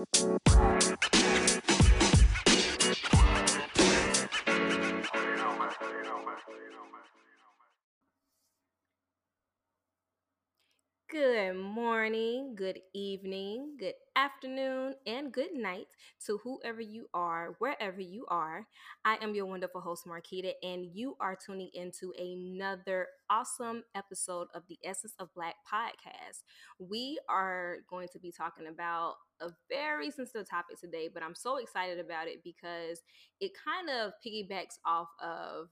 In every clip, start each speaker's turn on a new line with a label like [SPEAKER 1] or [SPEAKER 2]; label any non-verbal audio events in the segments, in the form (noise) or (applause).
[SPEAKER 1] Música Good morning, good evening, good afternoon, and good night to whoever you are, wherever you are. I am your wonderful host, Marquita, and you are tuning into another awesome episode of the Essence of Black podcast. We are going to be talking about a very sensitive topic today, but I'm so excited about it because it kind of piggybacks off of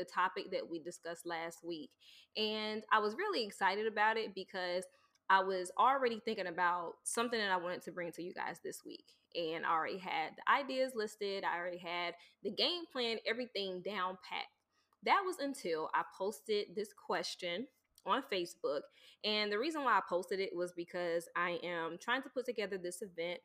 [SPEAKER 1] the topic that we discussed last week. And I was really excited about it because I was already thinking about something that I wanted to bring to you guys this week. And I already had the ideas listed, I already had the game plan, everything down pat. That was until I posted this question on Facebook. And the reason why I posted it was because I am trying to put together this event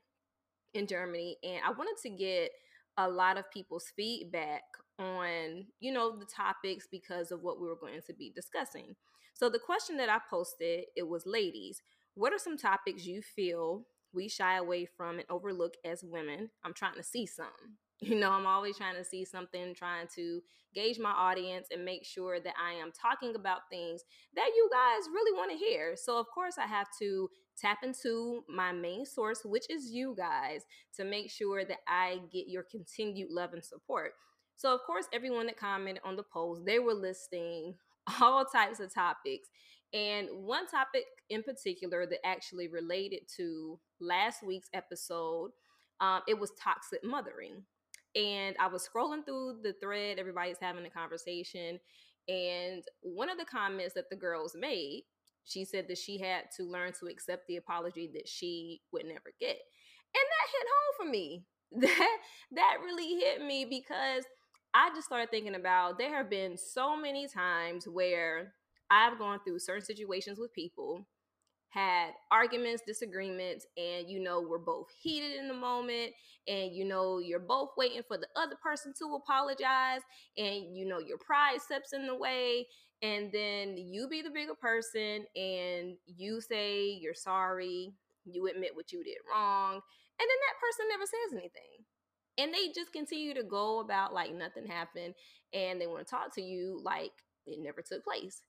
[SPEAKER 1] in Germany and I wanted to get a lot of people's feedback on, you know, the topics because of what we were going to be discussing. So the question that I posted, it was ladies, what are some topics you feel we shy away from and overlook as women? I'm trying to see some. (laughs) You know, I'm always trying to see something, trying to gauge my audience and make sure that I am talking about things that you guys really want to hear. So, of course, I have to tap into my main source, which is you guys, to make sure that I get your continued love and support. So, of course, everyone that commented on the post, they were listing (laughs) all types of topics. And one topic in particular that actually related to last week's episode, um, it was toxic mothering. And I was scrolling through the thread, everybody's having a conversation. And one of the comments that the girls made, she said that she had to learn to accept the apology that she would never get. And that hit home for me. (laughs) That that really hit me because I just started thinking about there have been so many times where I've gone through certain situations with people, had arguments, disagreements, and you know, we're both heated in the moment, and you know, you're both waiting for the other person to apologize, and you know, your pride steps in the way, and then you be the bigger person and you say you're sorry, you admit what you did wrong, and then that person never says anything and they just continue to go about like nothing happened and they want to talk to you like it never took place.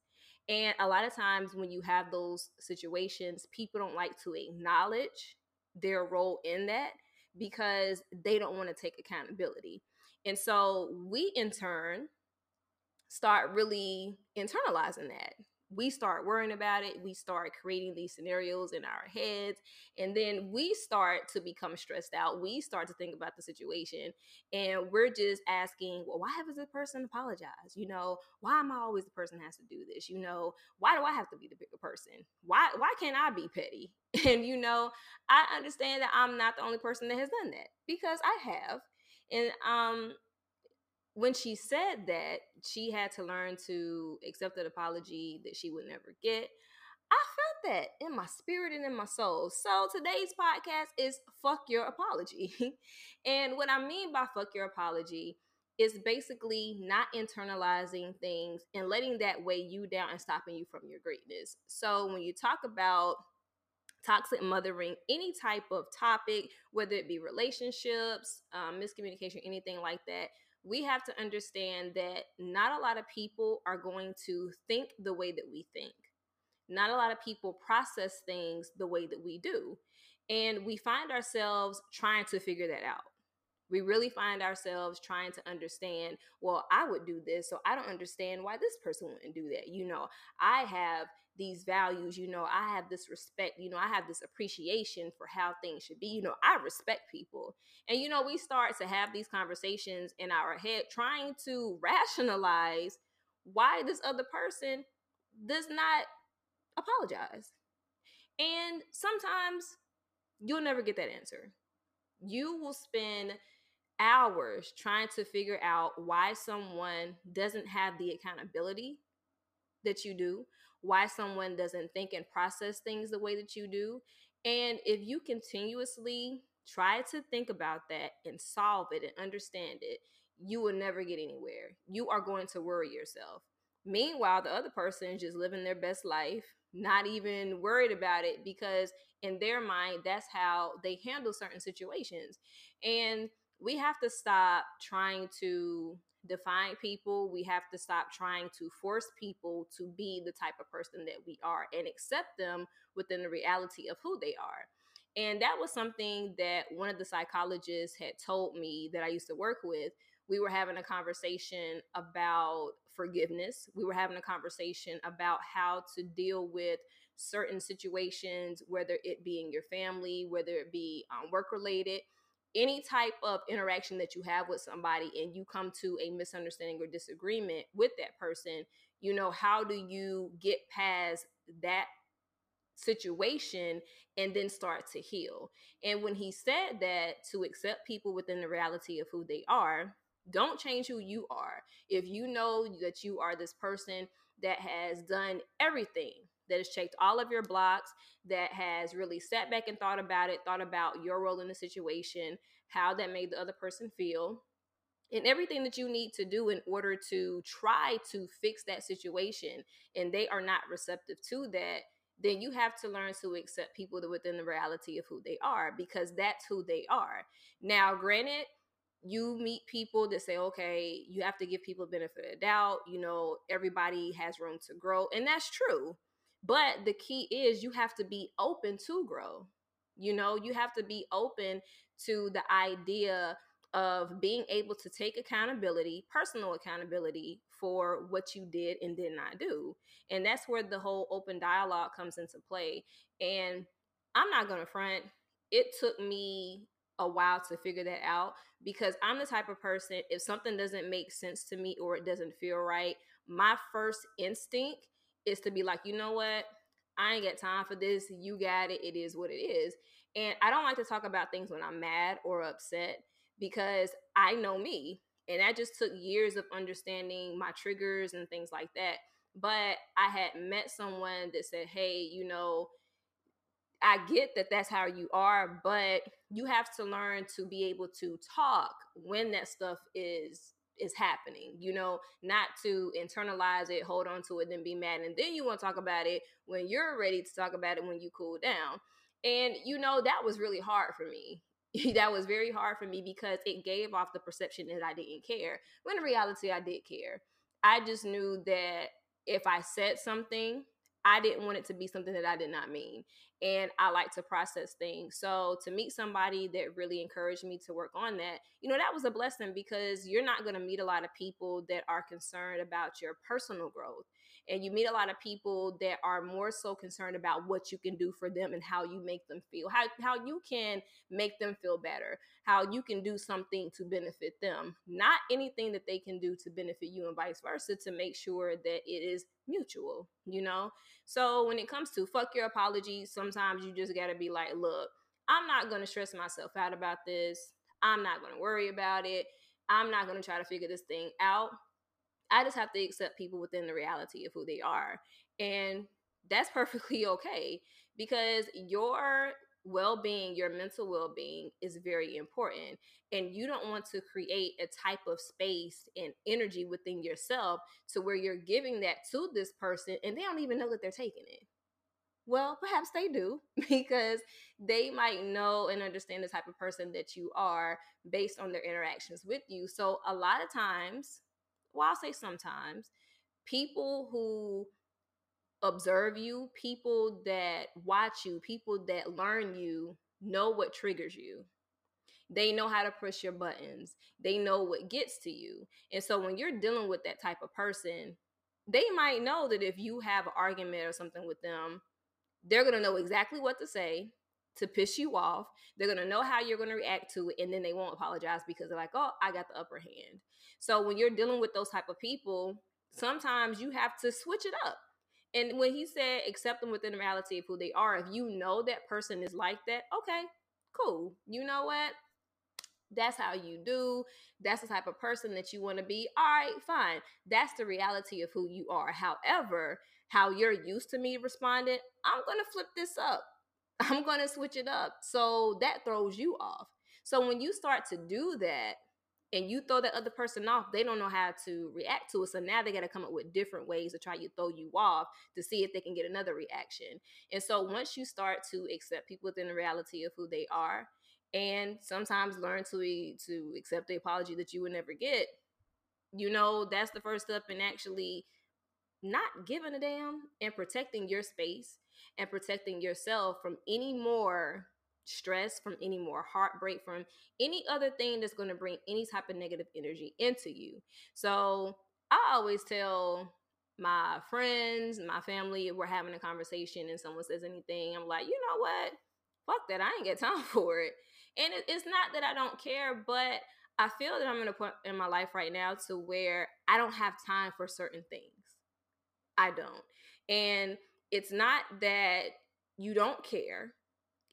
[SPEAKER 1] And a lot of times when you have those situations people don't like to acknowledge their role in that because they don't want to take accountability. And so we in turn start really internalizing that we start worrying about it. We start creating these scenarios in our heads. And then we start to become stressed out. We start to think about the situation. And we're just asking, well, why has this person apologized? You know, why am I always the person that has to do this? You know, why do I have to be the bigger person? Why why can't I be petty? (laughs) And you know, I understand that I'm not the only person that has done that because I have. And um when she said that she had to learn to accept an apology that she would never get, I felt that in my spirit and in my soul. So today's podcast is fuck your apology. (laughs) and what I mean by fuck your apology is basically not internalizing things and letting that weigh you down and stopping you from your greatness. So when you talk about toxic mothering, any type of topic, whether it be relationships, um, miscommunication, anything like that, we have to understand that not a lot of people are going to think the way that we think. Not a lot of people process things the way that we do. And we find ourselves trying to figure that out. We really find ourselves trying to understand, well, I would do this, so I don't understand why this person wouldn't do that. You know, I have these values, you know, I have this respect, you know, I have this appreciation for how things should be. You know, I respect people. And, you know, we start to have these conversations in our head trying to (laughs) rationalize why this other person does not apologize. And sometimes you'll never get that answer. You will spend hours trying to figure out why someone doesn't have the accountability that you do, why someone doesn't think and process things the way that you do. And if you continuously try to think about that and solve it and understand it, you will never get anywhere. You are going to worry yourself. Meanwhile, the other person is just living their best life, not even worried about it because in their mind that's how they handle certain situations and we have to stop trying to define people we have to stop trying to force people to be the type of person that we are and accept them within the reality of who they are and that was something that one of the psychologists had told me that I used to work with. We were having a conversation about forgiveness. We were having a conversation about how to deal with certain situations, whether it be in your family, whether it be um, work related, any type of interaction that you have with somebody and you come to a misunderstanding or disagreement with that person, you know, how do you get past that situation and then start to heal. And when he said that to accept people within the reality of who they are, don't change who you are. If you know that you are this person that has done everything, that has checked all of your blocks, that has really sat back and thought about it, thought about your role in the situation, how that made the other person feel, and everything that you need to do in order to try to fix that situation, and they are not receptive to that, then you have to learn to accept people within the reality of who they are because that's who they are. Now, granted, you meet people that say, okay, you have to give people benefit of doubt. You know, everybody has room to grow, and that's true. But the key is you have to be open to grow. You know, you have to be open to the idea of being able to take accountability, personal accountability for what you did and did not do. And that's where the whole open dialogue comes into play. And I'm not going to front, it took me a while to figure that out because I'm the type of person, if something doesn't make sense to me or it doesn't feel right, my first instinct is to be like, you know what? I ain't got time for this. You got it. It is what it is. And I don't like to talk about things when I'm mad or upset because I know me. And that just took years of understanding my triggers and things like that. But I had met someone that said, hey, you know, I get that that's how you are, but you have to learn to be able to talk when that stuff is is happening you know not to internalize it hold on to it then be mad and then you want to talk about it when you're ready to talk about it when you cool down and you know that was really hard for me (laughs) that was very hard for me because it gave off the perception that I didn't care. When in reality, I did care. I just knew that if I said something, I didn't want it to be something that I did not mean. And I like to process things. So to meet somebody that really encouraged me to work on that, you know, that was a blessing because you're not going to meet a lot of people that are concerned about your personal growth and you meet a lot of people that are more so concerned about what you can do for them and how you make them feel how, how you can make them feel better how you can do something to benefit them not anything that they can do to benefit you and vice versa to make sure that it is mutual you know so when it comes to fuck your apologies sometimes you just got to be like look i'm not going to stress myself out about this i'm not going to worry about it i'm not going to try to figure this thing out I just have to accept people within the reality of who they are. And that's (laughs) perfectly okay because your well being, your mental well being is very important. And you don't want to create a type of space and energy within yourself to where you're giving that to this person and they don't even know that they're taking it. Well, perhaps they do (laughs) because they might know and understand the type of person that you are based on their interactions with you. So, a lot of times, well, I'll say sometimes, people who observe you, people that watch you, people that learn you know what triggers you. They know how to push your buttons. They know what gets to you. And so when you're dealing with that type of person, they might know that if you have an argument or something with them, they're going to know exactly what to say to piss you off. They're going to know how you're going to react to it and then they won't apologize because they're like, "Oh, I got the upper hand." So when you're dealing with those type of people, sometimes you have to switch it up. And when he said accept them within the reality of who they are, if you know that person is like that, okay, cool. You know what? That's how you do. That's the type of person that you want to be. All right, fine. That's the reality of who you are. However, how you're used to me responding, I'm going to flip this up. (laughs) I'm going to switch it up. So that throws you off. So when you start to do that, and you throw that other person off, they don't know how to react to it. So now they got to come up with different ways to try to throw you off to see if they can get another reaction. And so once you start to accept people within the reality of who they are, and sometimes learn to to accept the apology that you would never get, you know that's the first step in actually not giving a damn and protecting your space and protecting yourself from any more stress, from any more heartbreak, from any other thing that's going to bring any type of negative energy into you. So I always tell my friends, my family, we're having a conversation and someone says anything, I'm like, you know what? Fuck that. I ain't got (laughs) time for it. And it, it's not that I don't care, but I feel that I'm in a point in my life right now to where I don't have time for certain things. I don't. And it's not that you don't care.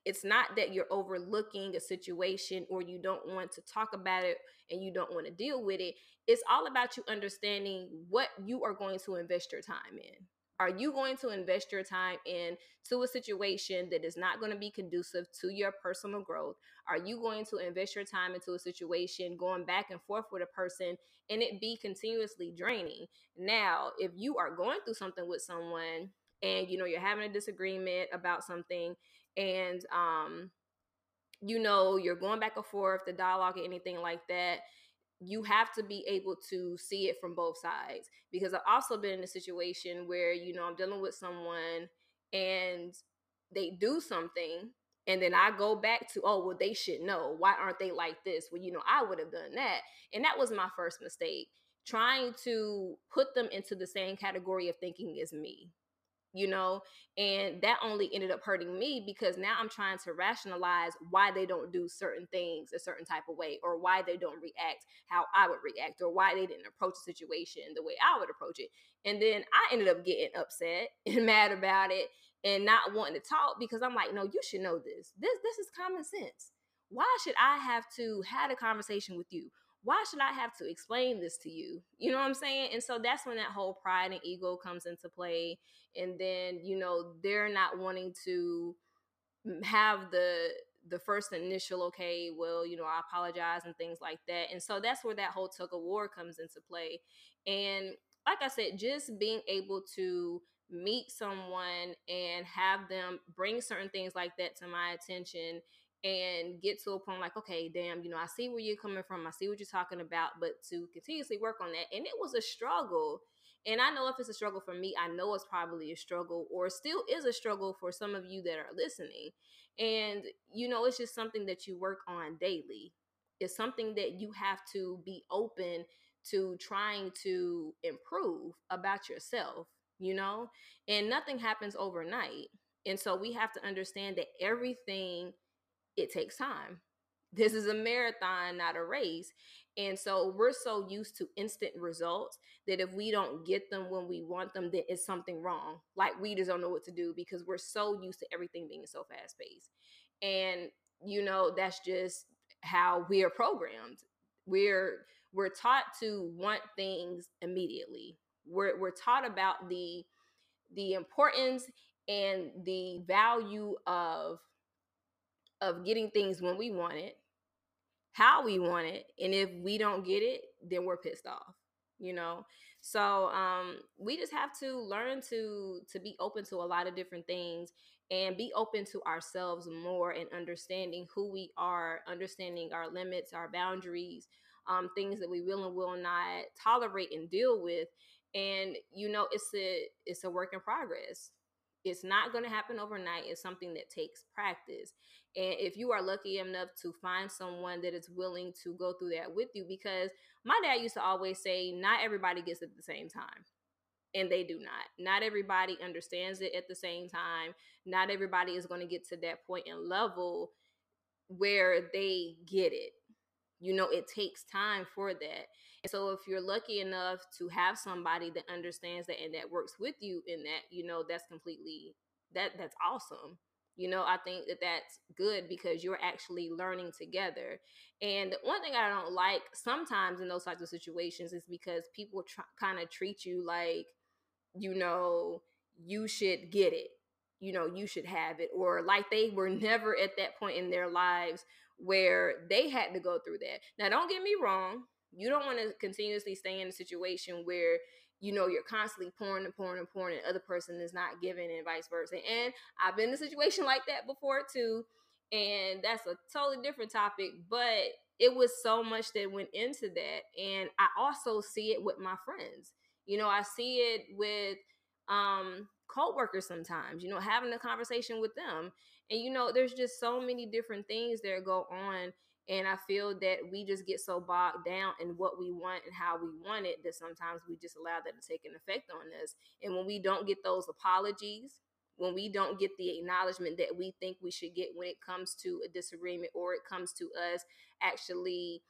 [SPEAKER 1] It's not that you're overlooking a situation or you don't want to talk about it and you don't want to deal with it. It's all about you understanding what you are going to invest your time in. Are you going to invest your time into a situation that is not going to be conducive to your personal growth? Are you going to invest your time into a situation going back and forth with a person and it be continuously draining? Now, if you are going through something with someone and you know you're having a disagreement about something and um you know you're going back and forth the dialogue or anything like that you have to be able to see it from both sides because I've also been in a situation where you know I'm dealing with someone and they do something and then I go back to oh well they should know. Why aren't they like this? Well you know I would have done that and that was my first mistake trying to put them into the same category of thinking as me you know and that only ended up hurting me because now i'm trying to rationalize why they don't do certain things a certain type of way or why they don't react how i would react or why they didn't approach the situation the way i would approach it. And then i ended up getting upset (laughs) and mad about it and not wanting to talk because i'm like no you should know this. This this is common sense. Why should i have to have a conversation with you why should I have to explain this to you? You know what I'm saying? And so that's when that whole pride and ego comes into play and then you know they're not wanting to mm, have the the first initial okay well you know i apologize and things like that and so that's where that whole tug of war comes into play and like i said just being able to meet someone and have them bring certain things like that to my attention and get to a point like, okay, damn, you know, I see where you're coming from. I see what you're talking about, but to continuously work on that. And it was a struggle. And I know if it's a struggle for me, I know it's probably a struggle or still is a struggle for some of you that are listening. And, you know, it's just something that you work on daily. It's something that you have to be open to trying to improve about yourself, you know? And nothing happens overnight. And so we have to understand that everything it takes time. This is a marathon, not a race. And so we're so used to instant results that if we don't get them when we want them, then it's something wrong. Like we just don't know what to do because we're so used to everything being so fast paced. And you know, that's just how we are programmed. We're we're taught to want things immediately. We're we're taught about the the importance and the value of of getting things when we want it, how we want it, and if we don't get it, then we're pissed off, you know? So um we just have to learn to to be open to a lot of different things and be open to ourselves more and understanding who we are, understanding our limits, our boundaries, um, things that we will and will not tolerate and deal with. And you know, it's a it's a work in progress. It's not going to happen overnight. It's something that takes practice. And if you are lucky enough to find someone that is willing to go through that with you, because my dad used to always say, not everybody gets it at the same time. And they do not. Not everybody understands it at the same time. Not everybody is going to get to that point and level where they get it. You know, it takes time for that. And so if you're lucky enough to have somebody that understands that and that works with you in that, you know, that's completely that that's awesome you know i think that that's good because you're actually learning together and one thing i don't like sometimes in those types of situations is because people try, kind of treat you like you know you should get it you know you should have it or like they were never at that point in their lives where they had to go through that. Now, don't get me wrong. You don't want to continuously stay in a situation where you know you're constantly pouring and pouring and pouring and the other person is not giving and vice versa and i've been in a situation like that before too and that's a totally different topic but it was so much that went into that and i also see it with my friends you know i see it with um co-workers sometimes you know having a conversation with them and you know there's just so many different things that go on and I feel that we just get so bogged down in what we want and how we want it that sometimes we just allow that to take an effect on us. And when we don't get those apologies, when we don't get the acknowledgement that we think we should get when it comes to a disagreement or it comes to us actually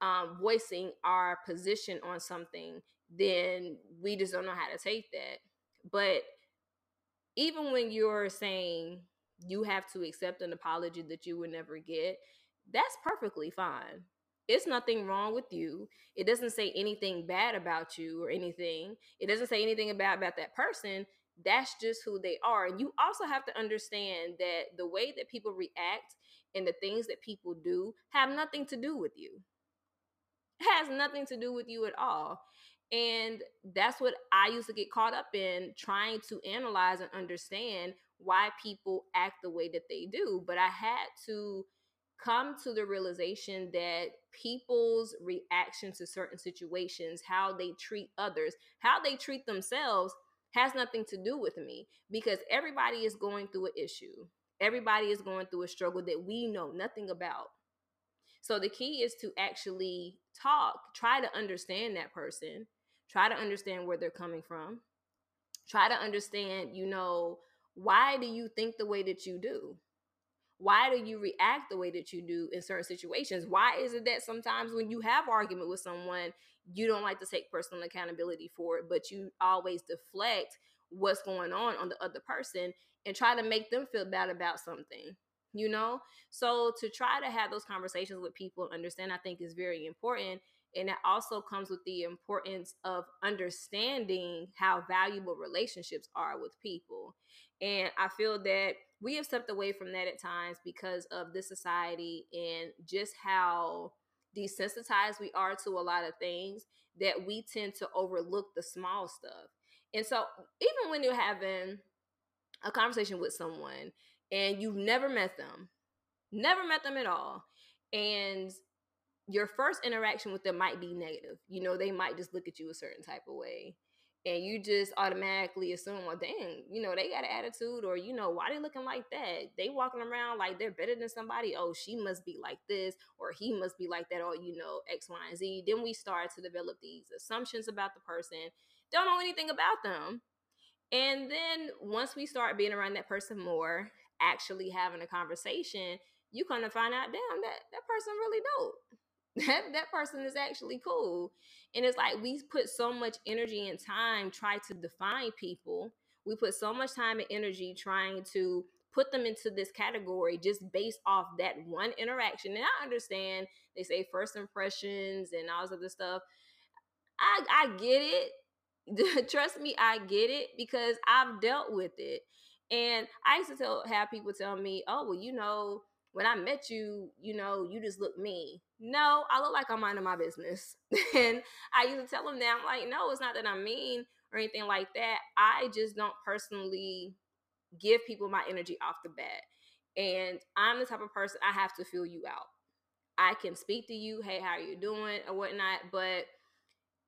[SPEAKER 1] um, voicing our position on something, then we just don't know how to take that. But even when you're saying you have to accept an apology that you would never get, that's perfectly fine. It's nothing wrong with you. It doesn't say anything bad about you or anything. It doesn't say anything about about that person. That's just who they are. And you also have to understand that the way that people react and the things that people do have nothing to do with you. It has nothing to do with you at all. And that's what I used to get caught up in trying to analyze and understand why people act the way that they do. But I had to come to the realization that people's reaction to certain situations, how they treat others, how they treat themselves, has nothing to do with me because everybody is going through an issue. Everybody is going through a struggle that we know nothing about. So the key is to actually talk, try to understand that person, try to understand where they're coming from, try to understand, you know, why do you think the way that you do? why do you react the way that you do in certain situations? Why is it that sometimes when you have argument with someone you don't like to take personal accountability for it but you always deflect what's going on on the other person and try to make them feel bad about something you know? So to try to have those conversations with people and understand i think is very important and it also comes with the importance of understanding how valuable relationships are with people and i feel that we have stepped away from that at times because of this society and just how desensitized we are to a lot of things that we tend to overlook the small stuff. And so, even when you're having a conversation with someone and you've never met them, never met them at all, and your first interaction with them might be negative, you know, they might just look at you a certain type of way and you just automatically assume, well, dang, you know, they got an attitude, or you know, why they looking like that? They walking around like they're better than somebody. Oh, she must be like this, or he must be like that, or you know, X, Y, and Z. Then we start to develop these assumptions about the person, don't know anything about them. And then once we start being around that person more, actually having a conversation, you kind of find out, damn, that that person really dope that that person is actually cool. And it's like we put so much energy and time try to define people. We put so much time and energy trying to put them into this category just based off that one interaction. And i understand they say first impressions and all this other stuff. I i get it. (laughs) Trust me i get it because i've dealt with it. And i used to tell have people tell me oh well you know when I met you, you know, you just look me. No, I look like I'm minding my business. (laughs) and I used to tell them that I'm like, no, it's not that I'm mean or anything like that. I just don't personally give people my energy off the bat. And I'm the type of person I have to feel you out. I can speak to you, hey, how are you doing or whatnot. But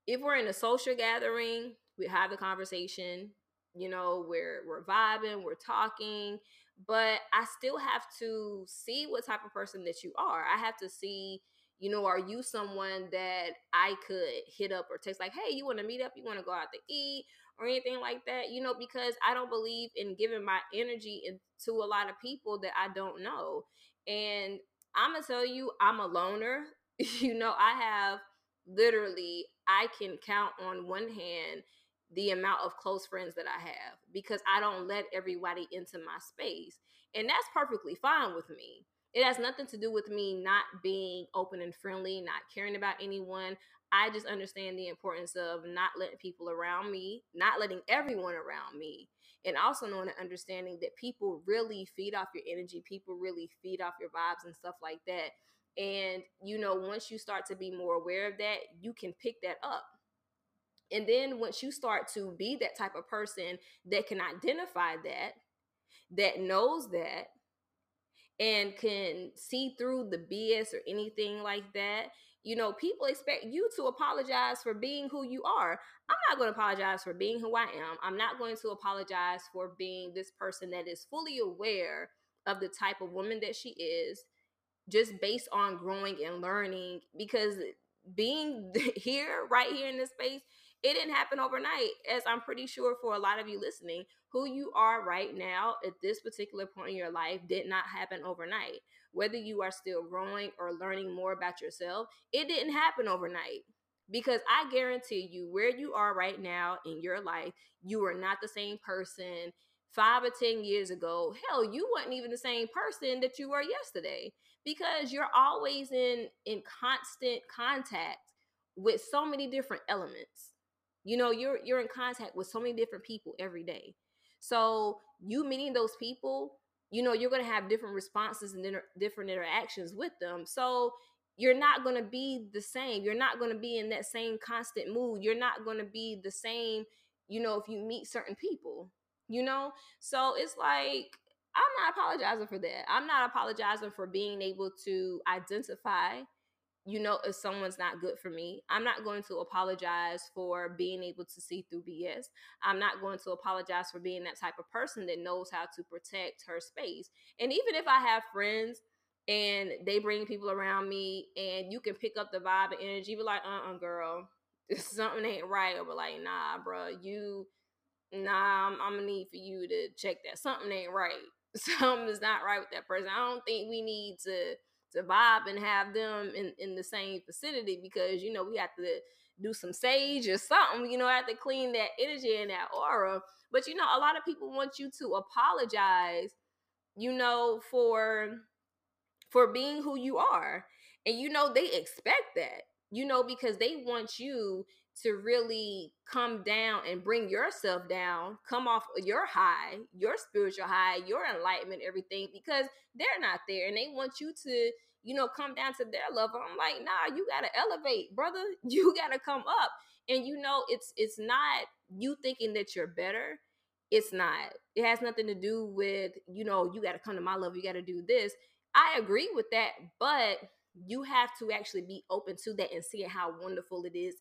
[SPEAKER 1] if we're in a social gathering, we have the conversation, you know, we're we're vibing, we're talking, but I still have to see what type of person that you are. I have to see, you know, are you someone that I could hit up or text like, hey, you want to meet up? You want to go out to eat or anything like that? You know, because I don't believe in giving my energy to a lot of people that I don't know. And I'm going to tell you, I'm a loner. (laughs) you know, I have literally, I can count on one hand the amount of close friends that I have because I don't let everybody into my space. And that's perfectly fine with me. It has nothing to do with me not being open and friendly, not caring about anyone. I just understand the importance of not letting people around me, not letting everyone around me and also knowing and understanding that people really feed off your energy people really feed off your vibes and stuff like that and you know once you start to be more aware of that you can pick that up and then once you start to be that type of person that can identify that that knows that and can see through the BS or anything like that, you know, people expect you to apologize for being who you are. I'm not going to apologize for being who I am. I'm not going to apologize for being this person that is fully aware of the type of woman that she is, just based on growing and learning. Because being (laughs) here, right here in this space, it didn't happen overnight, as I'm pretty sure for a lot of you listening, who you are right now at this particular point in your life did not happen overnight. Whether you are still growing or learning more about yourself, it didn't happen overnight. Because I guarantee you, where you are right now in your life, you are not the same person five or 10 years ago. Hell, you weren't even the same person that you were yesterday because you're always in, in constant contact with so many different elements. You know, you're you're in contact with so many different people every day. So you meeting those people, you know, you're going to have different responses and inter- different interactions with them. So you're not going to be the same. You're not going to be in that same constant mood. You're not going to be the same, you know, if you meet certain people, you know? So it's like, I'm not apologizing for that. I'm not apologizing for being able to identify you know if someone's not good for me i'm not going to apologize for being able to see through bs i'm not going to apologize for being that type of person that knows how to protect her space. And even if i have friends and they bring people around me and you can pick up the vibe and energy be like uh-uh girl (laughs) something ain't right or be like nah bro you nah I'm, I'm gonna need for you to check that something ain't right. (laughs) Something's not right with that person. I don't think we need to to vibe and have them in, in the same vicinity because you know we have to do some sage or something, you know, have to clean that energy and that aura. But you know, a lot of people want you to apologize, you know, for for being who you are. And you know, they expect that, you know, because they want you to really come down and bring yourself down, come off your high, your spiritual high, your enlightenment, everything, because they're not there and they want you to, you know, come down to their level. I'm like, nah, you gotta elevate, brother. (laughs) You gotta come up. And you know, it's it's not you thinking that you're better. It's not. It has nothing to do with, you know, you gotta come to my level, you gotta do this. I agree with that, but you have to actually be open to that and see how wonderful it is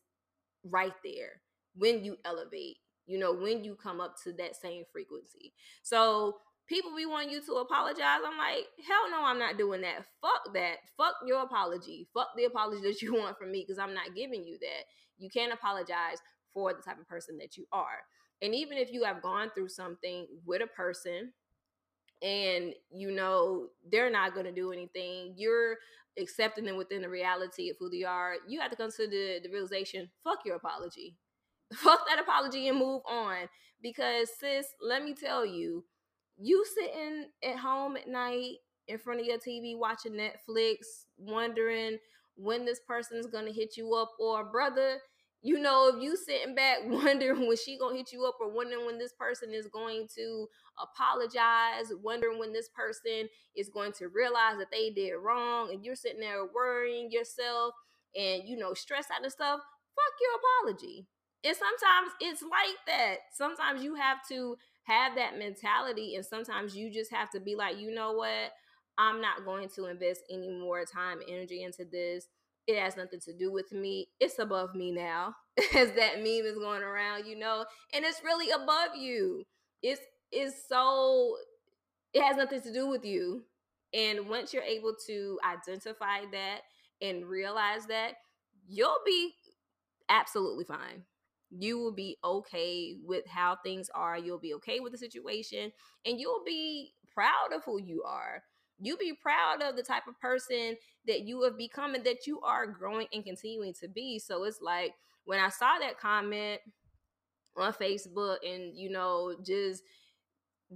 [SPEAKER 1] right there when you elevate, you know, when you come up to that same frequency. So people be wanting you to apologize. I'm like, hell no, I'm not doing that. Fuck that. Fuck your apology. Fuck the apology that you (laughs) want from me because I'm not giving you that. You can't apologize for the type of person that you are. And even if you have gone through something with a person and you know they're not going to do anything, you're accepting them within the reality of who they are, you have to to the, the realization fuck your apology. (laughs) Fuck that apology and move on. Because, sis, let me tell you, you sitting at home at night in front of your TV watching Netflix, wondering when this person is to hit you up, or brother, you know, if you sitting back (laughs) wondering when she gonna hit you up or wondering when this person is going to apologize, wondering when this person is going to realize that they did wrong, and you're sitting there worrying yourself and you know, stress out and stuff, fuck your apology. And sometimes it's like that. Sometimes you have to have that mentality, and sometimes you just have to be like, you know what? I'm not going to invest any more time, energy into this it has nothing to do with me. It's above me now, (laughs) as that meme is going around, you know, and it's really above you. It's it's so it has nothing to do with you. And once you're able to identify that and realize that, you'll be absolutely fine. You will be okay with how things are. You'll be okay with the situation and you'll be proud of who you are you be proud of the type of person that you have become and that you are growing and continuing to be. So it's like when I saw that comment on Facebook and you know just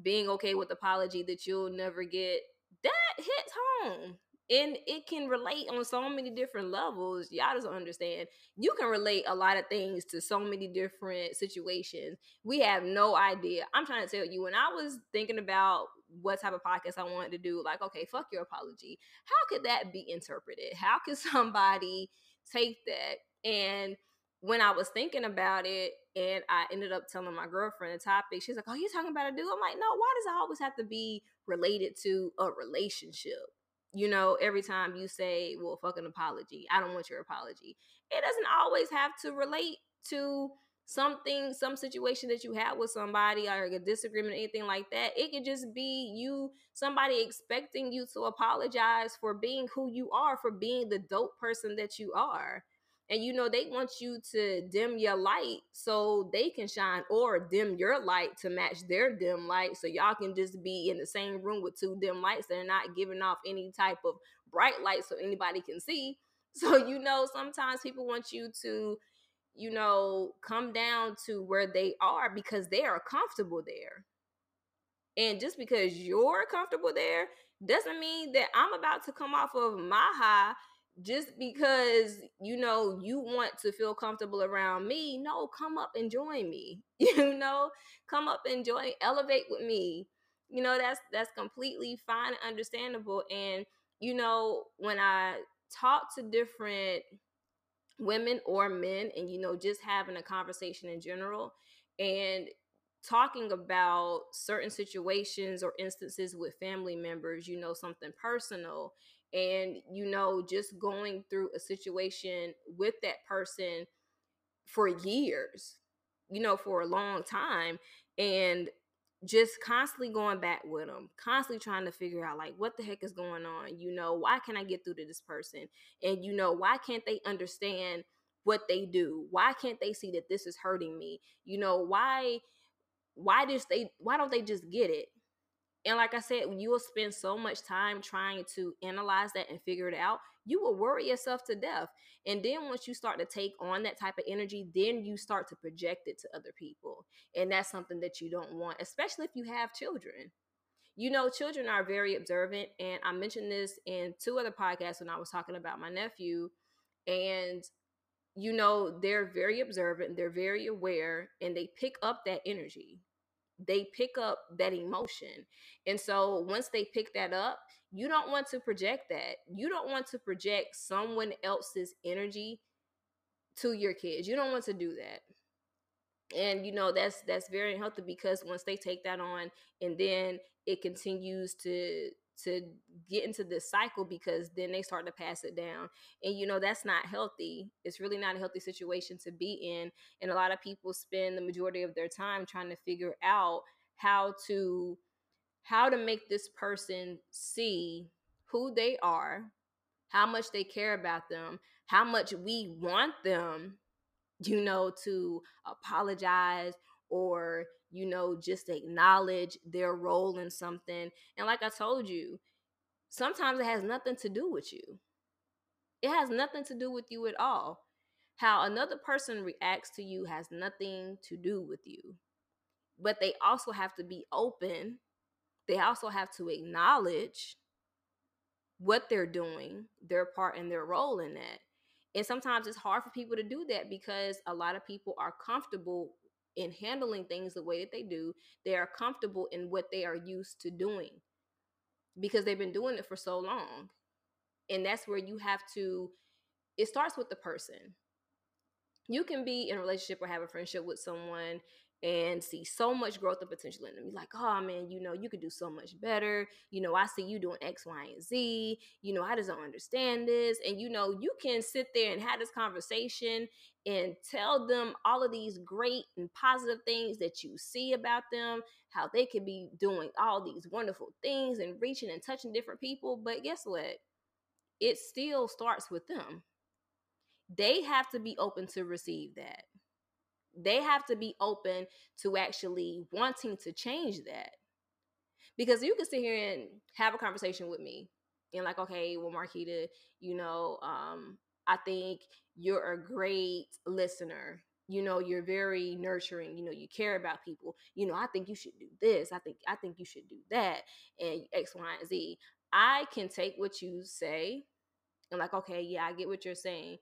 [SPEAKER 1] being okay with apology that you'll never get that hits home and it can relate on so many different levels. Y'all just understand. You can relate a lot of things to so many different situations. We have no idea. I'm trying to tell you, when I was thinking about what type of podcast I wanted to do, like, okay, fuck your apology. How could that be interpreted? How could (laughs) somebody take that? And when I was thinking about it, and I ended up telling my girlfriend the topic, she's like, "Oh, you're talking about a dude?" I'm like, "No. Why does it always have to be related to a relationship?" You know, every time you say, well, fuck an apology, I don't want your apology. It doesn't always have to relate to something, some situation that you had with somebody or a disagreement, or anything like that. It could just be you, somebody expecting you to apologize for being who you are, for being the dope person that you are and you know they want you to dim your light so they can shine or dim your light to match their dim light. So y'all can just be in the same room with two dim lights that are not giving off any type of bright light so anybody can see. (laughs) So you know sometimes people want you to you know come down to where they are because they are comfortable there. And just because you're comfortable there doesn't mean that I'm about to come off of my high just because you know you want to feel comfortable around me no come up and join me (laughs) you know? Come up and join elevate with me. You know that's that's completely fine and understandable and you know when i talk to different women or men and you know just having a conversation in general and talking about certain situations or instances with family members you know something personal and you know just going through a situation with that person for years you know for a long time and just constantly going back with them constantly trying to figure out like what the heck is going on you know why can i get through to this person? And you know why can't they understand what they do? Why can't they see that this is hurting me? You know why why does they why don't they just get it and like I said, you will spend so much time trying to analyze that and figure it out, you will worry yourself to death. And then once you start to take on that type of energy, then you start to project it to other people. And that's something that you don't want, especially if you have children. You know, children are very observant. And I mentioned this in two other podcasts when I was talking about my nephew. And you know, they're very observant, they're very aware, and they pick up that energy they pick up that emotion. And so once they pick that up, you don't want to project that. You don't want to project someone else's energy to your kids. You don't want to do that. And you know that's that's very unhealthy because once they take that on and then it continues to to get into this cycle because then they start to pass it down. And you know that's not healthy. It's really not a healthy situation to be in. And a lot of people spend the majority of their time trying to figure out how to how to make this person see who they are how much they care about them how much we want them you know to apologize or you know, just acknowledge their role in something. And like I told you, sometimes it has nothing to do with you. It has nothing to do with you at all. How another person reacts to you has nothing to do with you. But they also have to be open. They also have to acknowledge what they're doing, their part and their role in that. And sometimes it's hard for people to do that because a lot of people are comfortable in handling things the way that they do. They are comfortable in what they are used to doing because they've been doing it for so long. And that's where you have to, it starts with the person. You can be in a relationship or have a friendship with someone and see so much growth and potential in them. You're like, oh man, you know, you could do so much better. You know, I see you doing X, Y, and Z. You know, I just don't understand this. And you know, you can sit there and have this conversation and tell them all of these great and positive things that you see about them, how they could be doing all these wonderful things and reaching and touching different people. But guess what? It still starts with them. They have to be open to receive that they have to be open to actually wanting to change that. Because you can sit here and have a conversation with me and like, okay, well, Marquita, you know, um, I think you're a great listener. You know, you're very nurturing. You know, you care about people. You know, I think you should do this. I think I think you should do that, and X, Y, and Z. I can take what you say and like, okay, yeah, I get what you're saying,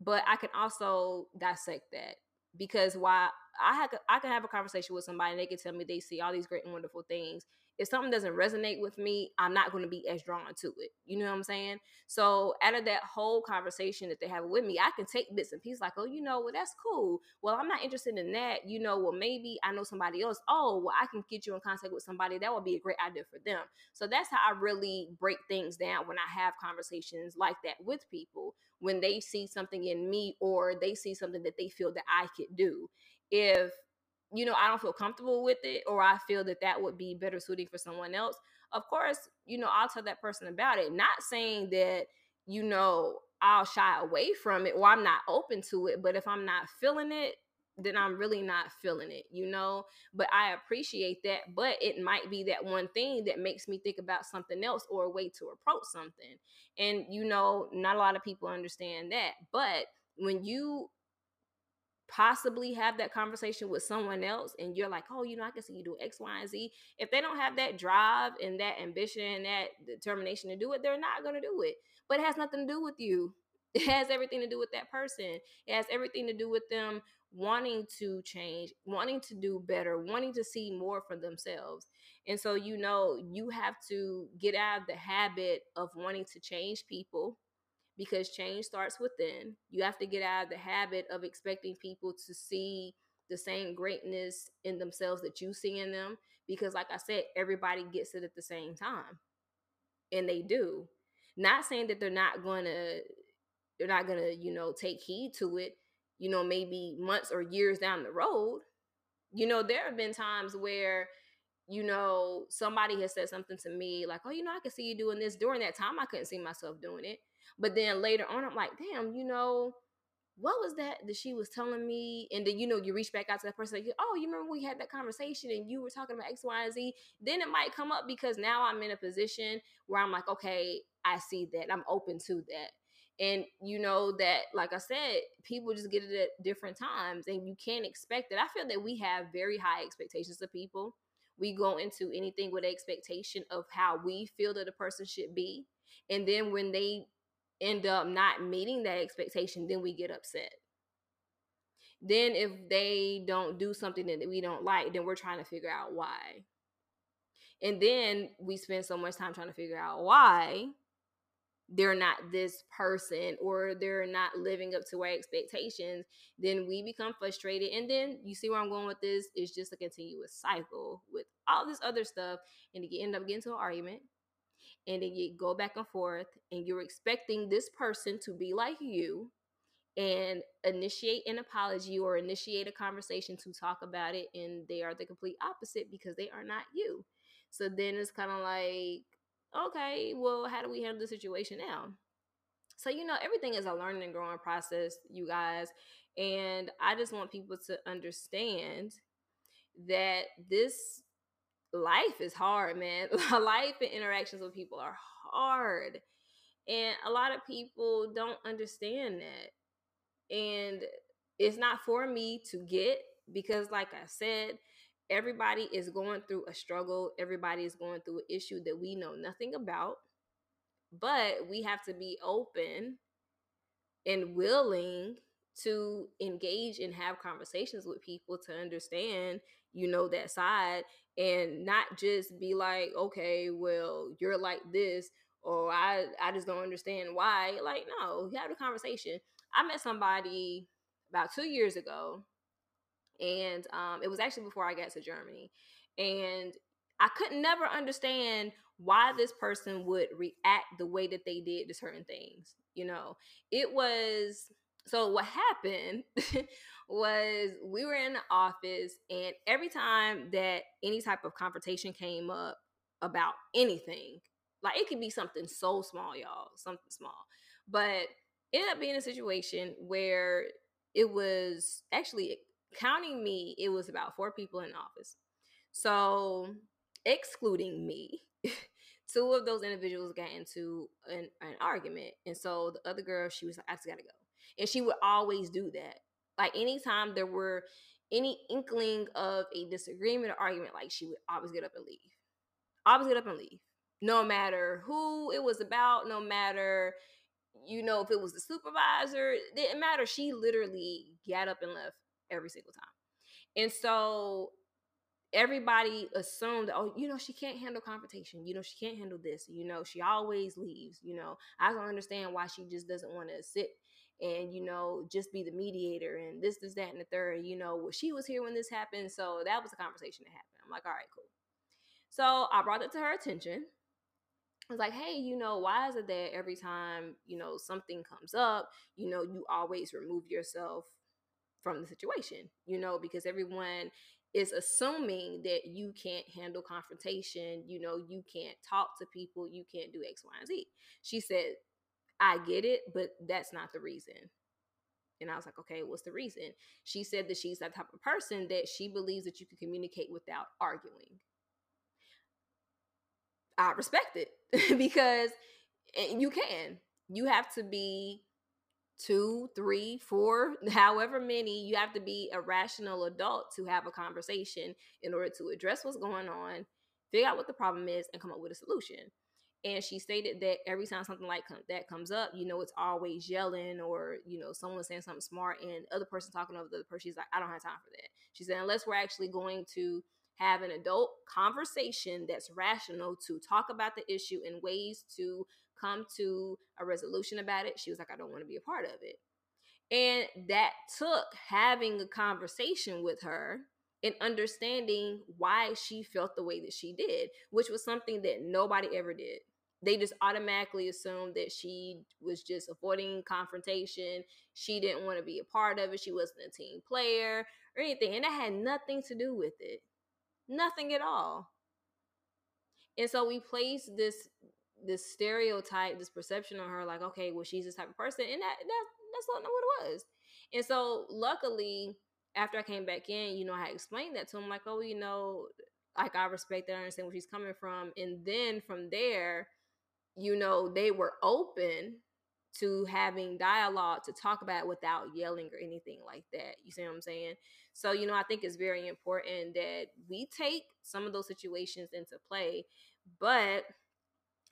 [SPEAKER 1] but I can also dissect that because why I have I can have a conversation with somebody and they can tell me they see all these great and wonderful things. If something doesn't resonate with me, I'm not going to be as drawn to it. You know what I'm saying? So out of that whole conversation that they have with me, I can take bits and pieces like, oh, you know, well, that's cool. Well, I'm not interested in that. You know, well, maybe I know somebody else. Oh, well, I can get you in contact with somebody. That would be a great idea for them. So that's how I really break things down when I have conversations like that with people when they see something in me or they see something that they feel that I could do if you know I don't feel comfortable with it or I feel that that would be better suited for someone else, of course, you know, I'll tell that person about it. Not saying that you know I'll shy away from it or I'm not open to it, but if I'm not feeling it, then I'm really not feeling it, you know? But I appreciate that, but it might be that one thing that makes me think about something else or a way to approach something. And you know, not a lot of people understand that. But when you possibly have that conversation with someone else and you're like, oh, you know, I can see you do X, Y, and Z. If they don't have that drive and that ambition and that determination to do it, they're not going to do it. But it has nothing to do with you. (laughs) It has everything to do with that person. It has everything to do with them wanting to change, wanting to do better, wanting to see more for themselves. And so, you know, you have to get out of the habit of wanting to change people because change starts within. You have to get out of the habit of expecting people to see the same greatness in themselves that you see in them because like I said everybody gets it at the same time. And they do. Not saying that they're not going to they're not going to, you know, take heed to it, you know, maybe months or years down the road. You know, there have been times where you know, somebody has said something to me like, oh, you know, I can see you doing this. During that time, I couldn't see myself doing it. But then later on, I'm like, damn, you know, what was that that she was telling me? And then, you know, you reach back out to that person, like, oh, you remember we had that conversation and you were talking about X, Y, and Z. Then it might come up because now I'm in a position where I'm like, okay, I see that. I'm open to that. And you know that, like I said, people just get it at different times and you can't expect it. I feel that we have very high expectations of people. We go into anything with expectation of how we feel that a person should be. And then when they end up not meeting that expectation, then we get upset. Then if they don't do something that we don't like, then we're trying to figure out why. And then we spend so much time trying to figure out why they're not this person or they're not living up to our expectations, then we become frustrated. And then you see where I'm going with this It's just a continuous cycle with all this other stuff. And you end up getting to an argument and then you go back and forth and you're expecting this person to be like you and initiate an apology or initiate a conversation to talk about it and they are the complete opposite because they are not you. So then it's kind of like okay well how do we handle the situation now? So you know everything is a learning and growing process you guys and i just want people to understand that this life is hard, man. (laughs) life and interactions with people are hard. And a lot of people don't understand that. And it's not for me to get because, like I said, everybody is going through a struggle. Everybody is going through an issue that we know nothing about. But we have to be open and willing to engage and have conversations with people to understand, you know, that side and not just be like, okay, well, you're like this, or I I just don't understand why. Like, no, you have a conversation. I met somebody about two years ago, and um, it was actually before I got to Germany, and I could never understand why this person would react the way that they did to certain things. You know, it was so what happened (laughs) was we were in the office and every time that any type of confrontation came up about anything like it could be something so small y'all something small but ended up being a situation where it was actually counting me it was about four people in the office. So excluding me (laughs) two of those individuals got into an, an argument and so the other girl she was like i just gotta go and she would always do that like anytime there were any inkling of a disagreement or argument, like she would always get up and leave. Always get up and leave. no matter who it was about, no matter you know if it was the supervisor, didn't matter. She literally got up and left every single time. And so everybody assumed, oh, you know, she can't handle confrontation. You know, she can't handle this. You know, she always leaves. You know, I don't understand why she just doesn't want to sit and you know just be the mediator and this this that and the third you know well, she was here when this happened so that was a conversation that happened. I'm like all right cool. So i brought it to her attention. I was like, hey, you know, why is it that every time, you know, something comes up, you know, you always remove yourself from the situation, you know, because everyone is assuming that you can't handle confrontation, you know, you can't talk to people, you can't do X, Y, and Z. She said, I get it, but that's not the reason. And I was like, okay, what's the reason? She said that she's that type of person that she believes that you can communicate without arguing. I respect it (laughs) because you can. You have to be two, three, four, (laughs) however many, you have to be a rational adult to have a conversation in order to address what's going on, figure out what the problem is, and come up with a solution. And she stated that every time something like that comes up, you know, it's always yelling or, you know, someone saying something smart and other person talking over the other person. She's like, I don't have time for that. She said, unless we're actually going to have an adult conversation that's rational to talk about the issue in ways to come to a resolution about it. She was like, I don't want to be a part of it. And that took having a conversation with her and understanding why she felt the way that she did, which was something that nobody ever did. They just automatically assumed that she was just avoiding confrontation. She didn't want to be a part of it. She wasn't a team player or anything. And that had nothing to do with it. Nothing at all. And so we placed this this stereotype, this perception on her, like, okay, well, she's this type of person, and that that that's not what it was. And so, luckily, after I came back in, you know, I explained that to him, like, oh, you know, like I respect that, I understand where she's coming from, and then from there, you know, they were open to having dialogue to talk about without yelling or anything like that. You see what I'm saying? So, you know, I think it's very important that we take some of those situations into play. But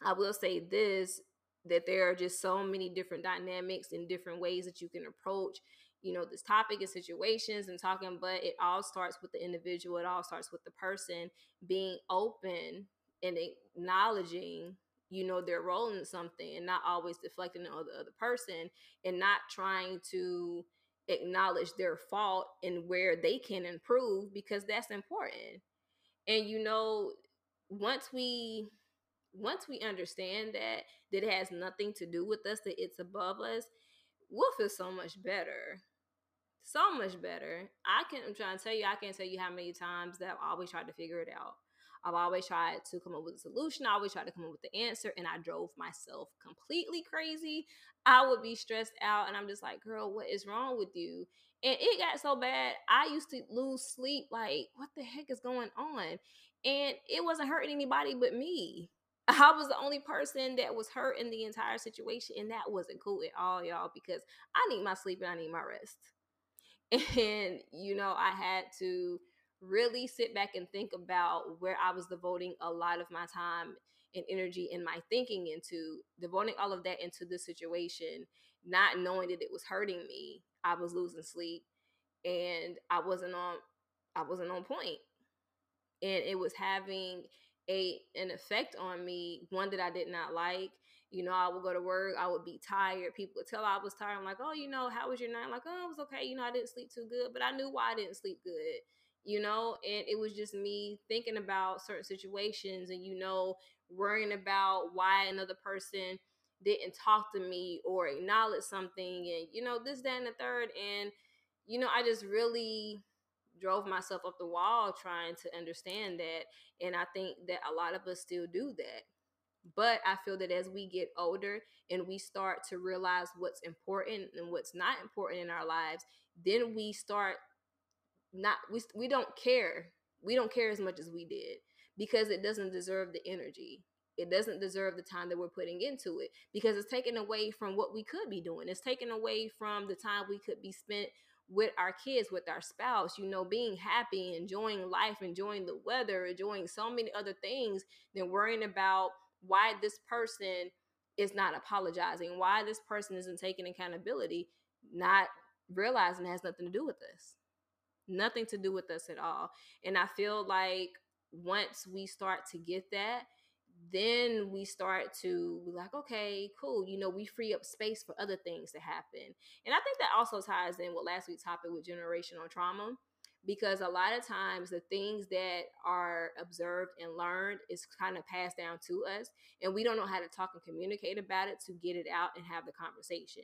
[SPEAKER 1] I will say this that there are just so many different dynamics and different ways that you can approach you know this topic and situations and talking but it all starts with the individual it all starts with the person being open and acknowledging you know their role in something and not always deflecting on the other person and not trying to acknowledge their fault and where they can improve because that's important. And you know once we once we understand that that it has nothing to do with us that it's above us we'll feel so much better. So much better. I can i'm trying to tell you i can't tell you how many times that i've always tried to figure it out I've always tried to come up with a solution. I always tried to come up with the answer, and I drove myself completely crazy. I would be stressed out, and I'm just like, girl, what is wrong with you? And it got so bad, I used to lose sleep. Like, what the heck is going on? And it wasn't hurting anybody but me. (laughs) I was the only person that was hurt in the entire situation, and that wasn't cool at all, y'all, because I need my sleep and I need my rest. (laughs) And, you know, I had to really sit back and think about where I was devoting a lot of my time and energy and my thinking into, devoting all of that into this situation, not knowing that it was hurting me. I was losing sleep and I wasn't on I wasn't on point. And it was having a an effect on me, one that I did not like. You know, I would go to work, I would be tired. People would tell I was tired. I'm like, oh, you know, how was your night? I'm like, oh, it was okay. You know, I didn't sleep too good, but I knew why I didn't sleep good you know and it was just me thinking about certain situations and you know worrying about why another person didn't talk to me or acknowledge something and you know this that and the third and you know i just really drove myself up the wall trying to understand that and i think that a lot of us still do that. But i feel that as we get older and we start to realize what's important and what's not important in our lives then we start not we we don't care. We don't care as much as we did because it doesn't deserve the energy. It doesn't deserve the time that we're putting into it because it's taken away from what we could be doing. It's taken away from the time we could be spent with our kids, with our spouse, you know, being happy, enjoying life, enjoying the weather, enjoying so many other things than worrying about why this person is not apologizing, why this person isn't taking accountability, not realizing it has nothing to do with this. Nothing to do with us at all. And I feel like once we start to get that, then we start to be like, okay, cool. You know, we free up space for other things to happen. And I think that also ties in with last week's topic with generational trauma because a lot of times the things that are observed and learned is kind of passed down to us and we don't know how to talk and communicate about it to get it out and have the conversation.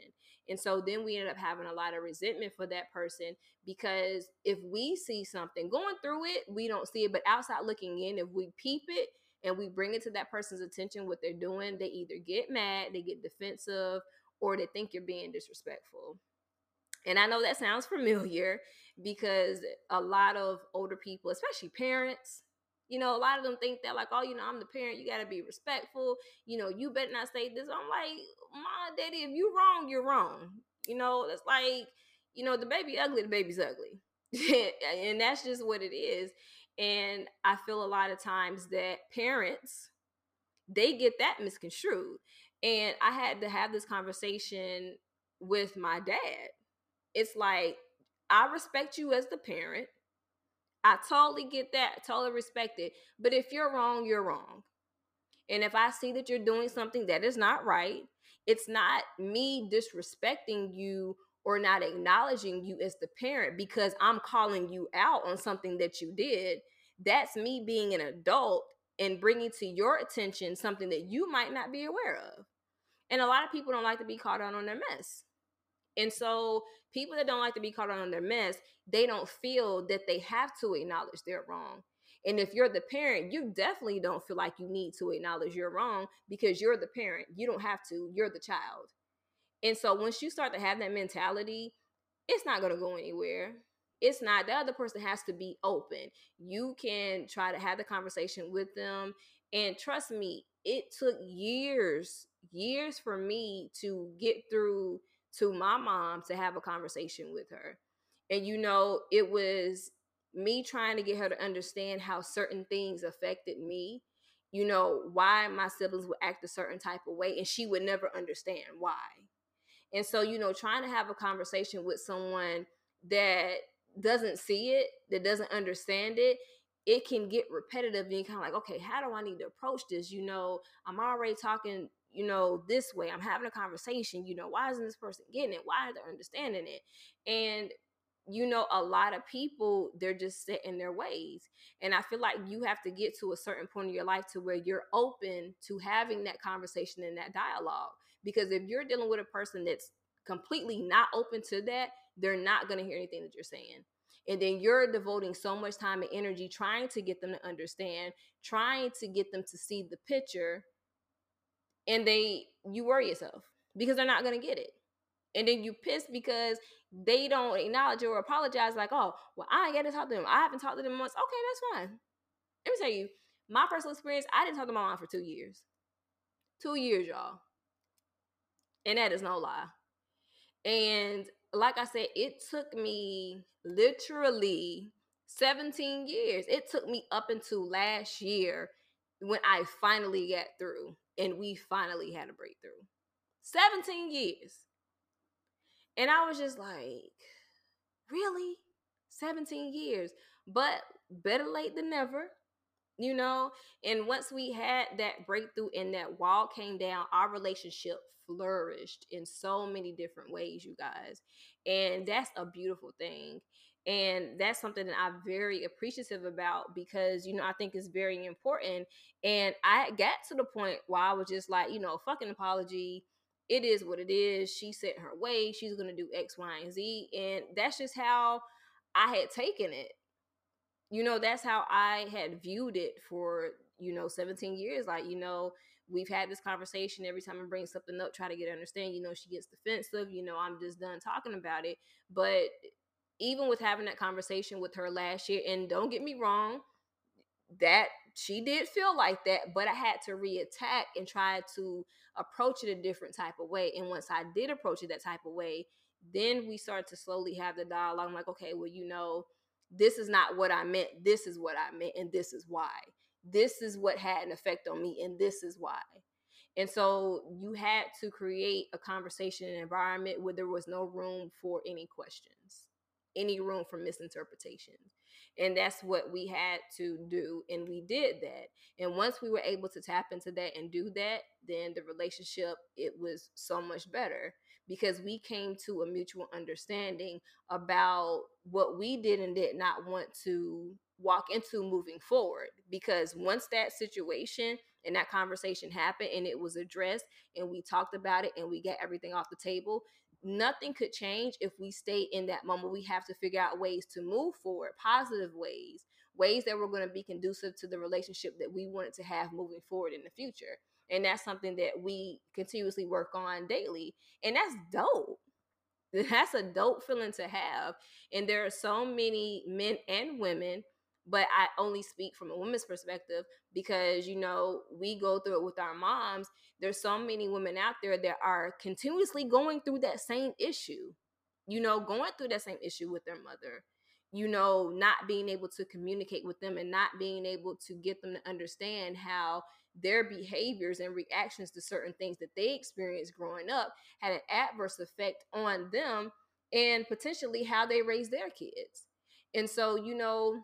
[SPEAKER 1] And so then we end up having a lot of resentment for that person because if we see something going through it we don't see it but outside looking in if we peep it and we bring it to that person's attention what they're doing they either get mad they get defensive or they think you're being disrespectful. And I know that sounds familiar because a lot of older people, especially parents, you know, a lot of them think that like, oh, you know, I'm the parent, you gotta be respectful. You know, you better not say this. I'm like, my daddy, if you wrong, you're wrong. You know, it's like, you know, the baby ugly, the baby's ugly. (laughs) and that's just what it is. And I feel a lot of times that parents, they get that misconstrued. And I had to have this conversation with my dad. It's like I respect you as the parent. I totally get that, totally respect it. But if you're wrong, you're wrong. And if I see that you're doing something that is not right, it's not me disrespecting you or not acknowledging you as the parent because I'm calling you out on something that you did. That's me being an adult and bringing to your attention something that you might not be aware of. And a lot of people don't like to be caught out on their mess. And so people that don't like to be caught on their mess, they don't feel that they have to acknowledge they're wrong. And if you're the parent, you definitely don't feel like you need to acknowledge you're wrong because you're the parent. You don't have to, you're the child. And so once you start to have that mentality, it's not going to go anywhere. It's not, the other person has to be open. You can try to have the conversation with them. And trust me, it took years, years for me to get through to my mom to have a conversation with her. And you know, it was me trying to get her to understand how certain things affected me, you know, why my siblings would act a certain type of way, and she would never understand why. And so, you know, trying to have a conversation with someone that doesn't see it, that doesn't understand it, it can get repetitive and kind of like, okay, how do I need to approach this? You know, I'm already talking you know, this way. I'm having a conversation. You know, why isn't this person getting it? Why are they understanding it? And you know, a lot of people, they're just set in their ways. And I feel like you have to get to a certain point in your life to where you're open to having that conversation and that dialogue. Because if you're dealing with a person that's completely not open to that, they're not going to hear anything that you're saying. And then you're devoting so much time and energy trying to get them to understand, trying to get them to see the picture and they you worry yourself because they're not to get it. And then you piss because they don't acknowledge or apologize like oh well i ain't got to talk to them. I haven't talked to them once. Okay that's fine. Let me tell you my personal experience i didn't talk to my mom for two years. Two years y'all. And that is no lie. And like i said it took me literally 17 years. It took me up until last year when i finally got through and we finally had a breakthrough. 17 years. And I was just like, really? 17 years. But better late than never, you know? And once we had that breakthrough and that wall came down, our relationship flourished in so many different ways, you guys. And that's a beautiful thing. And that's something that I'm very appreciative about because, you know, I think it's very important. And I got to the point where I was just like, you know, fucking apology. It is what it is. She set her way. She's going to do X, Y, and Z. And that's just how I had taken it. You know, that's how I had viewed it for, you know, 17 years. Like, you know, we've had this conversation every time I bring something up, try to get her understand. You know, she gets defensive. You know, I'm just done talking about it. But even with having that conversation with her last year, and don't get me wrong, that she did feel like that, but I had to reattack and try to approach it a different type of way. And once I did approach it that type of way, then we started to slowly have the dialogue. I'm like, okay, well, you know, this is not what I meant. This is what I meant, and this is why. this is what had an effect on me, and this is why. And so you had to create a conversation and environment where there was no room for any questions, any room for misinterpretation. And that's what we had to do. And we did that. And once we were able to tap into that and do that, then the relationship, it was so much better because we came to a mutual understanding about what we did and did not want to walk into moving forward. Because once that situation and that conversation happened and it was addressed and we talked about it and we got everything off the table nothing could change if we stay in that moment. We have to figure out ways to move forward positive ways ways that were going to be conducive to the relationship that we wanted to have moving forward in the future. And that's something that we continuously work on daily and that's dope. (laughs) That's a dope feeling to have and there are so many men and women but I only speak from a woman's perspective because you know we go through it with our moms. There's so many women out there that are continuously going through that same issue, you know, going through that same issue with their mother, you know, not being able to communicate with them and not being able to get them to understand how their behaviors and reactions to certain things that they experienced growing up had an adverse effect on them and potentially how they raise their kids. And so, you know,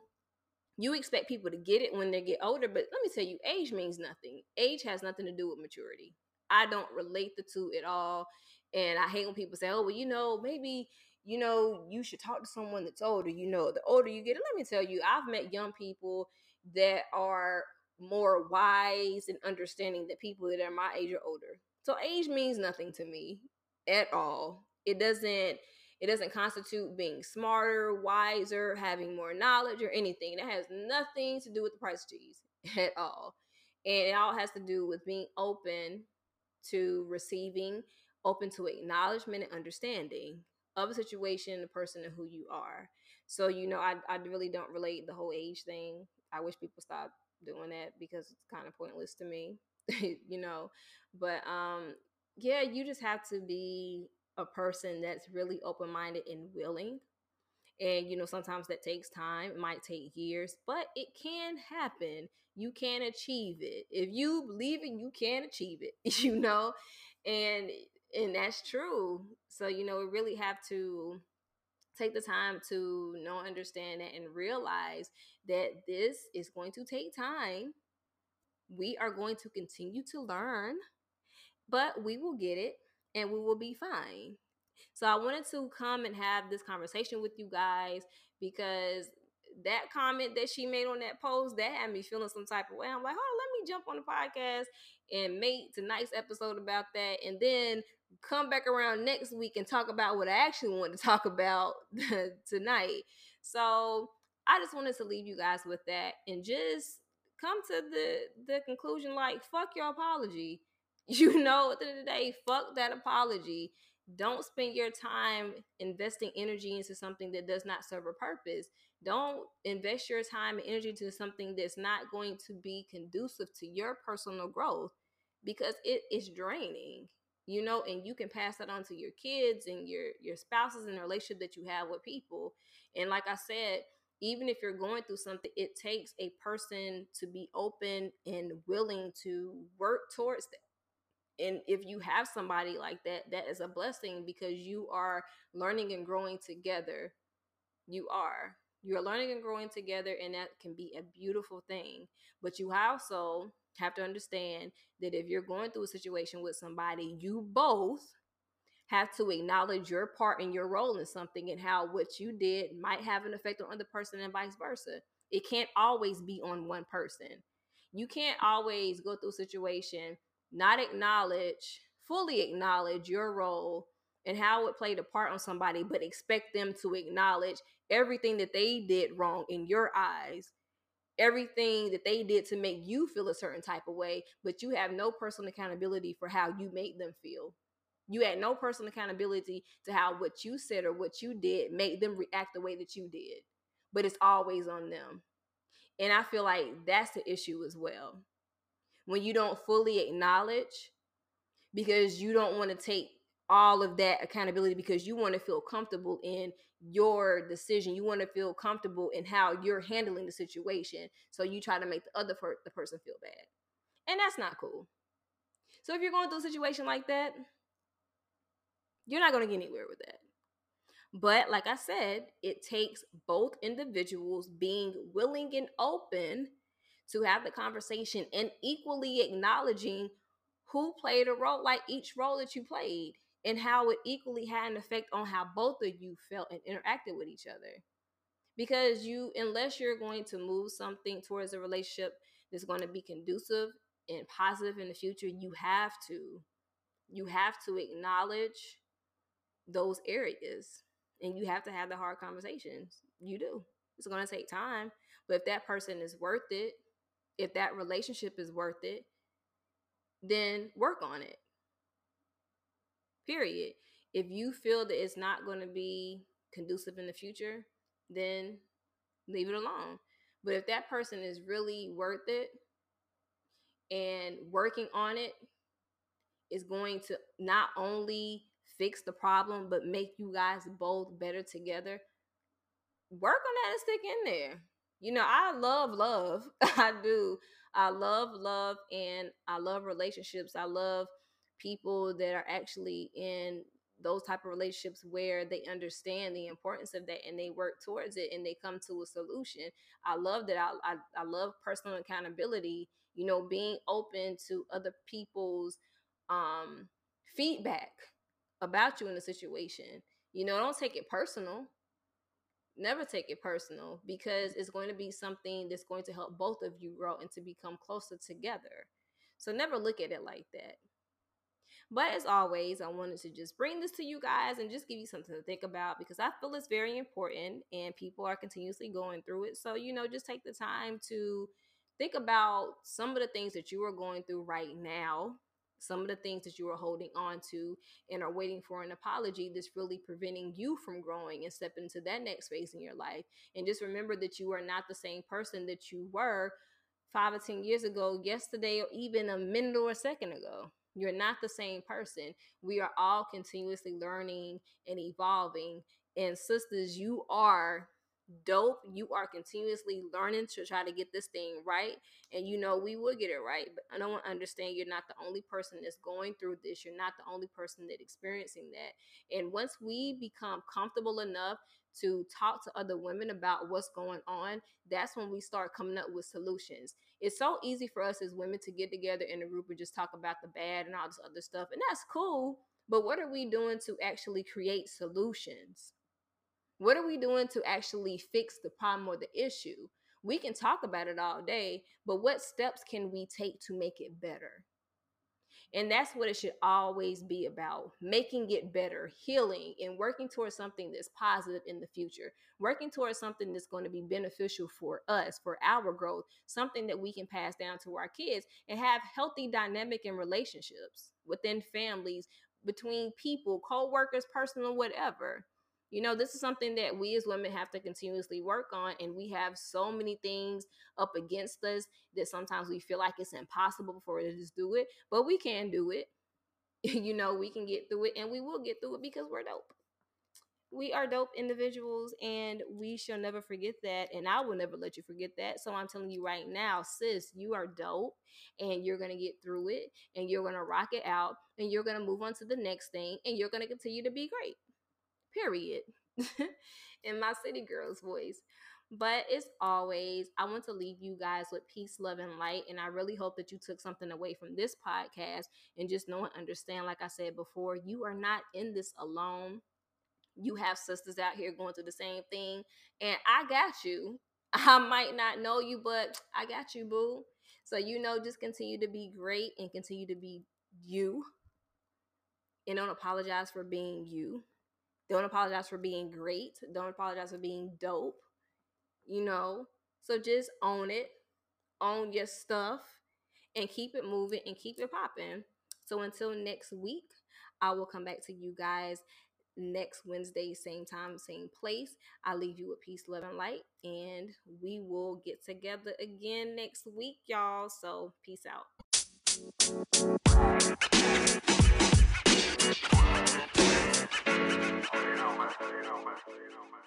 [SPEAKER 1] you expect people to get it when they get older, but let me tell you, age means nothing. Age has nothing to do with maturity. I don't relate the two at all. And I hate when people say, oh, well, you know, maybe, you know, you should talk to someone that's older. You know, the older you get, let me tell you, I've met young people that are more wise and understanding than people that are my age or older. So age means nothing to me at all. It doesn't it doesn't constitute being smarter, wiser, having more knowledge, or anything. It has nothing to do with the price of cheese (laughs) at all. And it all has to do with being open to receiving, open to acknowledgement and understanding of a situation, the person, and who you are. So, you know, I, I really don't relate the whole age thing. I wish people stop doing that because it's kind of pointless to me, (laughs) you know. But um yeah, you just have to be a person that's really open minded and willing. And, you know, sometimes that takes time. It might take years, but it can happen. You can achieve it. If you believe it, you can achieve it, (laughs) you know? And and that's true. So, you know, we really have to take the time to know understand that and realize that this is going to take time. We are going to continue to learn, but we will get it and we will be fine. So I wanted to come and have this conversation with you guys because that comment that she made on that post that had me feeling some type of way. I'm like, oh, let me jump on the podcast and make tonight's episode about that, and then come back around next week and talk about what I actually want to (laughs) talk about (laughs) tonight. So I just wanted to leave you guys with that and just come to the the conclusion like fuck your apology (laughs) You know, at the end of the day, fuck that apology. Don't spend your time investing energy into something that does not serve a purpose. Don't invest your time and energy into something that's not going to be conducive to your personal growth because it is draining you know and you can pass that on to your kids and your your spouses and the relationship that you have with people and like i said even if you're going through something it takes a person to be open and willing to work towards and if you have somebody like that that is a blessing because you are learning and growing together. You are. You're learning and growing together and that can be a beautiful thing but you also have to understand that if you're going through a situation with somebody you both have to acknowledge your part and your role in something and how what you did might have an effect on other person and vice versa. It can't always be on one person. You can't always go through a situation not acknowledge, fully acknowledge your role and how it played a part on somebody, but expect them to acknowledge everything that they did wrong in your eyes, everything that they did to make you feel a certain type of way, but you have no personal accountability for how you made them feel. You had no personal accountability to how what you said or what you did made them react the way that you did. But it's always on them. And I feel like that's the issue as well when you don't fully acknowledge because you don't want to take all of that accountability because you want to feel comfortable in your decision. You want to feel comfortable in how you're handling the situation. So you try to make the other per- the person feel bad. And that's not cool. So if you're going through a situation like that, you're not going to get anywhere with that. But like I said, it takes both individuals being willing and open to have the conversation and equally acknowledging who played a role, like each role that you played, and how it equally had an effect on how both of you felt and interacted with each other. Because you, unless you're going to move something towards a relationship that's going to be conducive and positive in the future, you have to, you have to acknowledge those areas and you have to have the hard conversations. You do. It's going to take time, but if that person is worth it, if that relationship is worth it, then work on it. Period. If you feel that it's not going to be conducive in the future, then leave it alone. But if that person is really worth it and working on it is going to not only fix the problem but make you guys both better together, work on that and stick in there. You know, I love love. (laughs) I do. I love love and I love relationships. I love people that are actually in those type of relationships where they understand the importance of that and they work towards it and they come to a solution. I love that. I, I, I love personal accountability, you know, being open to other people's um, feedback about you in a situation. You know, don't take it personal. Never take it personal because it's going to be something that's going to help both of you grow and to become closer together. So never look at it like that. But as always, I wanted to just bring this to you guys and just give you something to think about because I feel it's very important and people are continuously going through it. So, you know, just take the time to think about some of the things that you are going through right now some of the things that you are holding on to and are waiting for an apology that's really preventing you from growing and stepping into that next phase in your life. And just remember that you are not the same person that you were five or 10 years ago, yesterday, or even a minute or a second ago. You're not the same person. We are all continuously learning and evolving. And sisters, you are dope. You are continuously learning to try to get this thing right. And you know, we will get it right. But I don't understand you're not the only person that's going through this. You're not the only person that experiencing that. And once we become comfortable enough to talk to other women about what's going on, that's when we start coming up with solutions. It's so easy for us as women to get together in a group and just talk about the bad and all this other stuff. And that's cool. But what are we doing to actually create solutions? What are we doing to actually fix the problem or the issue? We can talk about it all day, but what steps can we take to make it better? And that's what it should always be about making it better, healing, and working towards something that's positive in the future, working towards something that's going to be beneficial for us, for our growth, something that we can pass down to our kids and have healthy dynamic in relationships within families, between people, co workers, personal, whatever you know this is something that we as women have to continuously work on and we have so many things up against us that sometimes we feel like it's impossible for us to just do it but we can do it. (laughs) You know we can get through it and we will get through it because we're dope. We are dope individuals and we shall never forget that and i will never let you forget that. So i'm telling you right now sis you are dope and you're gonna get through it and you're gonna rock it out and you're gonna move on to the next thing and you're gonna continue to be great period, (laughs) in my city girl's voice. But it's always, I want to leave you guys with peace, love, and light. And I really hope that you took something away from this podcast and just know and understand, like I said before, you are not in this alone. You have sisters out here going through the same thing. And I got you. (laughs) I might not know you, but I got you, boo. So, you know, just continue to be great and continue to be you. And don't apologize for being you. Don't apologize for being great. Don't apologize for being dope. You know? So just own it. Own your stuff and keep it moving and keep it popping. So until next week, I will come back to you guys next Wednesday, same time, same place. I leave you with peace, love, and light. And we will get together again next week, y'all. So peace out. you know, man. So you know, man. So you know, man. So you know, man.